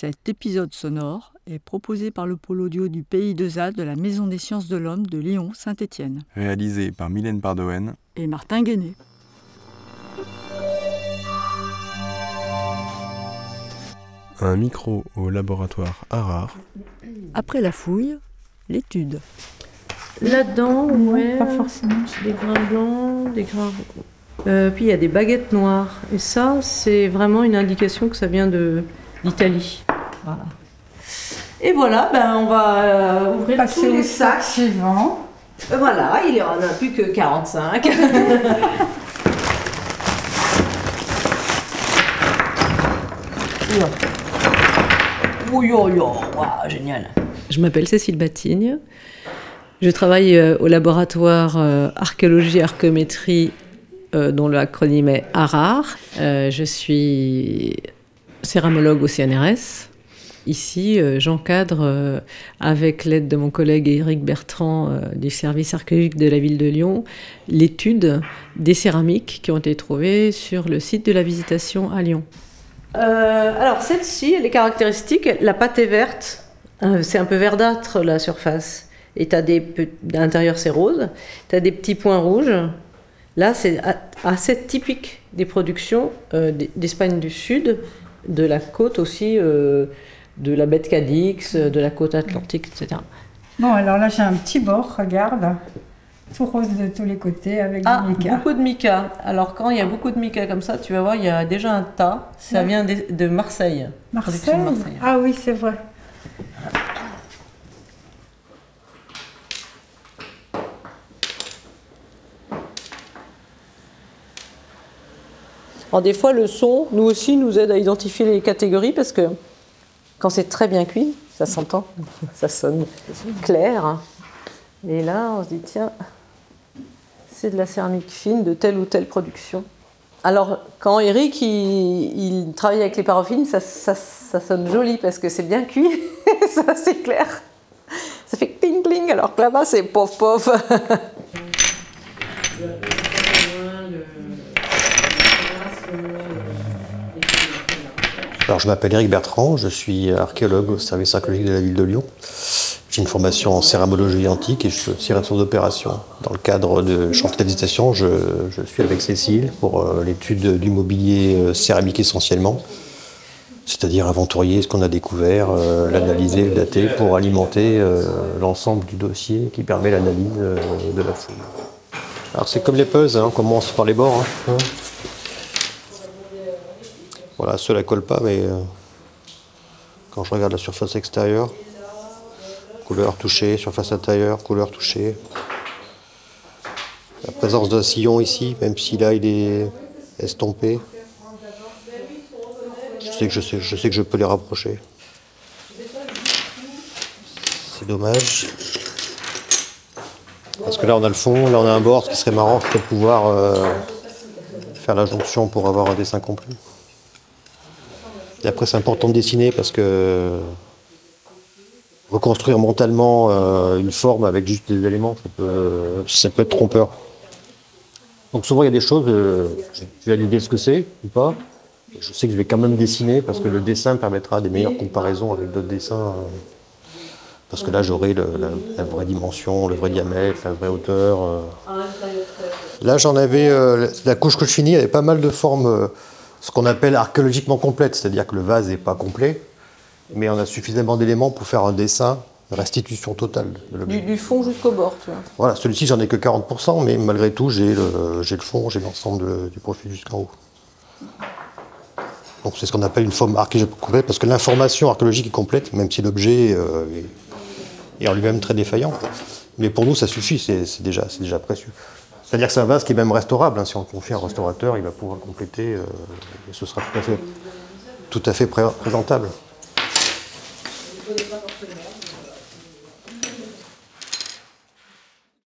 Cet épisode sonore est proposé par le pôle audio du Pays de ZAD de la Maison des sciences de l'homme de Lyon-Saint-Étienne Réalisé par Mylène Pardoen. et Martin Guéné. Un micro au laboratoire Harare. Après la fouille, l'étude. Là-dedans, ouais, Pas forcément. des grains blancs, des grains. Euh, puis il y a des baguettes noires. Et ça, c'est vraiment une indication que ça vient de d'Italie. Voilà. Et voilà, ben on va euh, ouvrir Passer tous au les sac sacs. suivant. Euh, Voilà, il n'y en a plus que 45. Oh yo yo, waouh, génial. Je m'appelle Cécile Batigne. Je travaille euh, au laboratoire euh, archéologie archéométrie euh, dont l'acronyme est ARAR. Euh, je suis céramologue au CNRS. Ici, euh, j'encadre euh, avec l'aide de mon collègue Éric Bertrand euh, du service archéologique de la ville de Lyon l'étude des céramiques qui ont été trouvées sur le site de la visitation à Lyon. Alors celle-ci, elle est caractéristique. La pâte est verte. Euh, c'est un peu verdâtre la surface. Et t'as des pe- à l'intérieur c'est rose. Tu as des petits points rouges. Là, c'est assez typique des productions d'Espagne du Sud, de la côte aussi, de la baie de Cadix, de la côte atlantique, etc. Bon, alors là, j'ai un petit bord, regarde. Tout rose de tous les côtés avec Ah, du mica. beaucoup de mica. Alors quand il y a beaucoup de mica comme ça, tu vas voir, il y a déjà un tas. Ça Ouais. vient de, de Marseille. Marseille. Production de Marseille. Ah oui, c'est vrai. Alors des fois, le son, nous aussi, nous aide à identifier les catégories parce que quand c'est très bien cuit, ça s'entend, ça sonne clair. Et là, on se dit, tiens, c'est de la céramique fine de telle ou telle production. Alors, quand Eric, il, il travaille avec les paraffines, ça, ça- ça sonne joli parce que c'est bien cuit, ça c'est clair. Ça fait cling cling, alors que là-bas, c'est pof pof. Alors, je m'appelle Eric Bertrand, je suis archéologue au service archéologique de la ville de Lyon. J'ai une formation en céramologie antique et je suis aussi responsable d'opération. Dans le cadre de chantier de visitation, je, je suis avec Cécile pour euh, l'étude du mobilier euh, céramique essentiellement, c'est-à-dire inventorier ce qu'on a découvert, euh, l'analyser, le dater pour alimenter l'ensemble du dossier qui permet l'analyse de la fouille. Alors c'est comme les puzzles, hein, on commence par les bords. hein. Voilà, cela colle pas, mais euh, quand je regarde la surface extérieure, couleur touchée, surface intérieure, couleur touchée. La présence d'un sillon ici, même si là il est estompé. Je sais que je, sais, que je peux les rapprocher. C'est dommage. Parce que là on a le fond, là on a un bord, ce qui serait marrant, de pouvoir euh, faire la jonction pour avoir un dessin complet. Et après, c'est important de dessiner parce que reconstruire mentalement euh, une forme avec juste des éléments, ça peut, ça peut être trompeur. Donc souvent, il y a des choses, euh, je vais valider ce que c'est ou pas. Je sais que je vais quand même dessiner parce que le dessin permettra des meilleures comparaisons avec d'autres dessins. euh, parce que là, j'aurai la, la vraie dimension, le vrai diamètre, la vraie hauteur. euh. Là, j'en avais. la couche que je finis, il y avait pas mal de formes, ce qu'on appelle archéologiquement complètes, c'est-à-dire que le vase n'est pas complet, mais on a suffisamment d'éléments pour faire un dessin, une restitution totale de l'objet. Du, du fond jusqu'au bord, tu vois. Voilà, celui-ci, j'en ai que 40%, mais malgré tout, j'ai le, fond, j'ai l'ensemble de- du profil jusqu'en haut. Donc, c'est ce qu'on appelle une forme archéologique complète, parce que l'information archéologique est complète, même si l'objet euh, est, est en lui-même très défaillant. Mais pour nous, ça suffit, c'est c'est déjà, c'est déjà précieux. C'est-à-dire que c'est un vase qui est même restaurable. hein. Si on confie à un restaurateur, il va pouvoir le compléter, euh, et ce sera tout à fait, présentable.